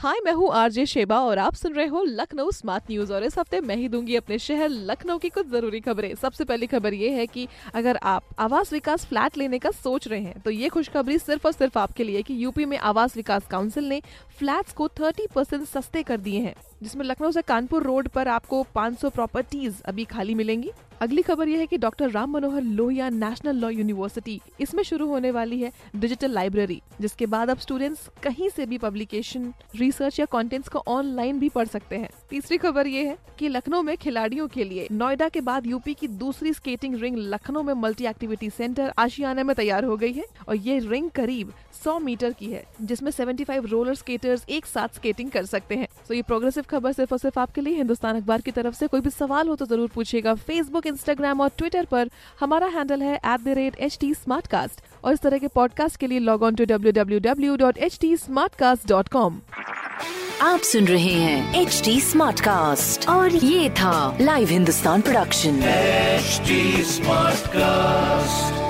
हाय, मैं हूँ RJ Sheba और आप सुन रहे हो लखनऊ स्मार्ट न्यूज़ और इस हफ़्ते मैं ही दूँगी अपने शहर लखनऊ की कुछ ज़रूरी खबरें। सबसे पहली खबर ये है कि अगर आप आवास विकास फ्लैट लेने का सोच रहे हैं तो ये खुशखबरी सिर्फ़ और सिर्फ़ आपके लिए कि यूपी में आवास विकास काउंसिल ने फ्लैट्स को 30 परसेंट सस्ते कर दिए हैं, जिसमें लखनऊ से कानपुर रोड पर आपको 500 प्रॉपर्टीज़ अभी खाली मिलेंगी। अगली खबर यह है कि doctor Ram Manohar Lohia national law university, इसमें शुरू होने वाली है डिजिटल लाइब्रेरी, जिसके बाद अब स्टूडेंट्स कहीं से भी पब्लिकेशन रिसर्च या कंटेंट्स को ऑनलाइन भी पढ़ सकते हैं। तीसरी खबर ये है कि लखनऊ में खिलाड़ियों के लिए नोएडा के बाद यूपी की दूसरी स्केटिंग रिंग लखनऊ में मल्टी एक्टिविटी सेंटर आशियाना में तैयार हो गई है और ये रिंग करीब 100 मीटर की है, जिसमें 75 रोलर स्केटर्स एक साथ स्केटिंग कर सकते हैं। तो ये प्रोग्रेसिव खबर सिर्फ़ और सिर्फ़ आपके लिए हिंदुस्तान अखबार की तरफ़ से। कोई भी सवाल हो तो ज़रूर पूछिएगा। फेसबुक इंस्टाग्राम और ट्विटर पर हमारा हैंडल है at the rate H T और इस तरह के पॉडकास्ट के लिए log on to W W W dot H T dot com आप सुन रहे हैं एच डी स्मार्ट कास्ट और ये था live Hindustan production HD Smartcast.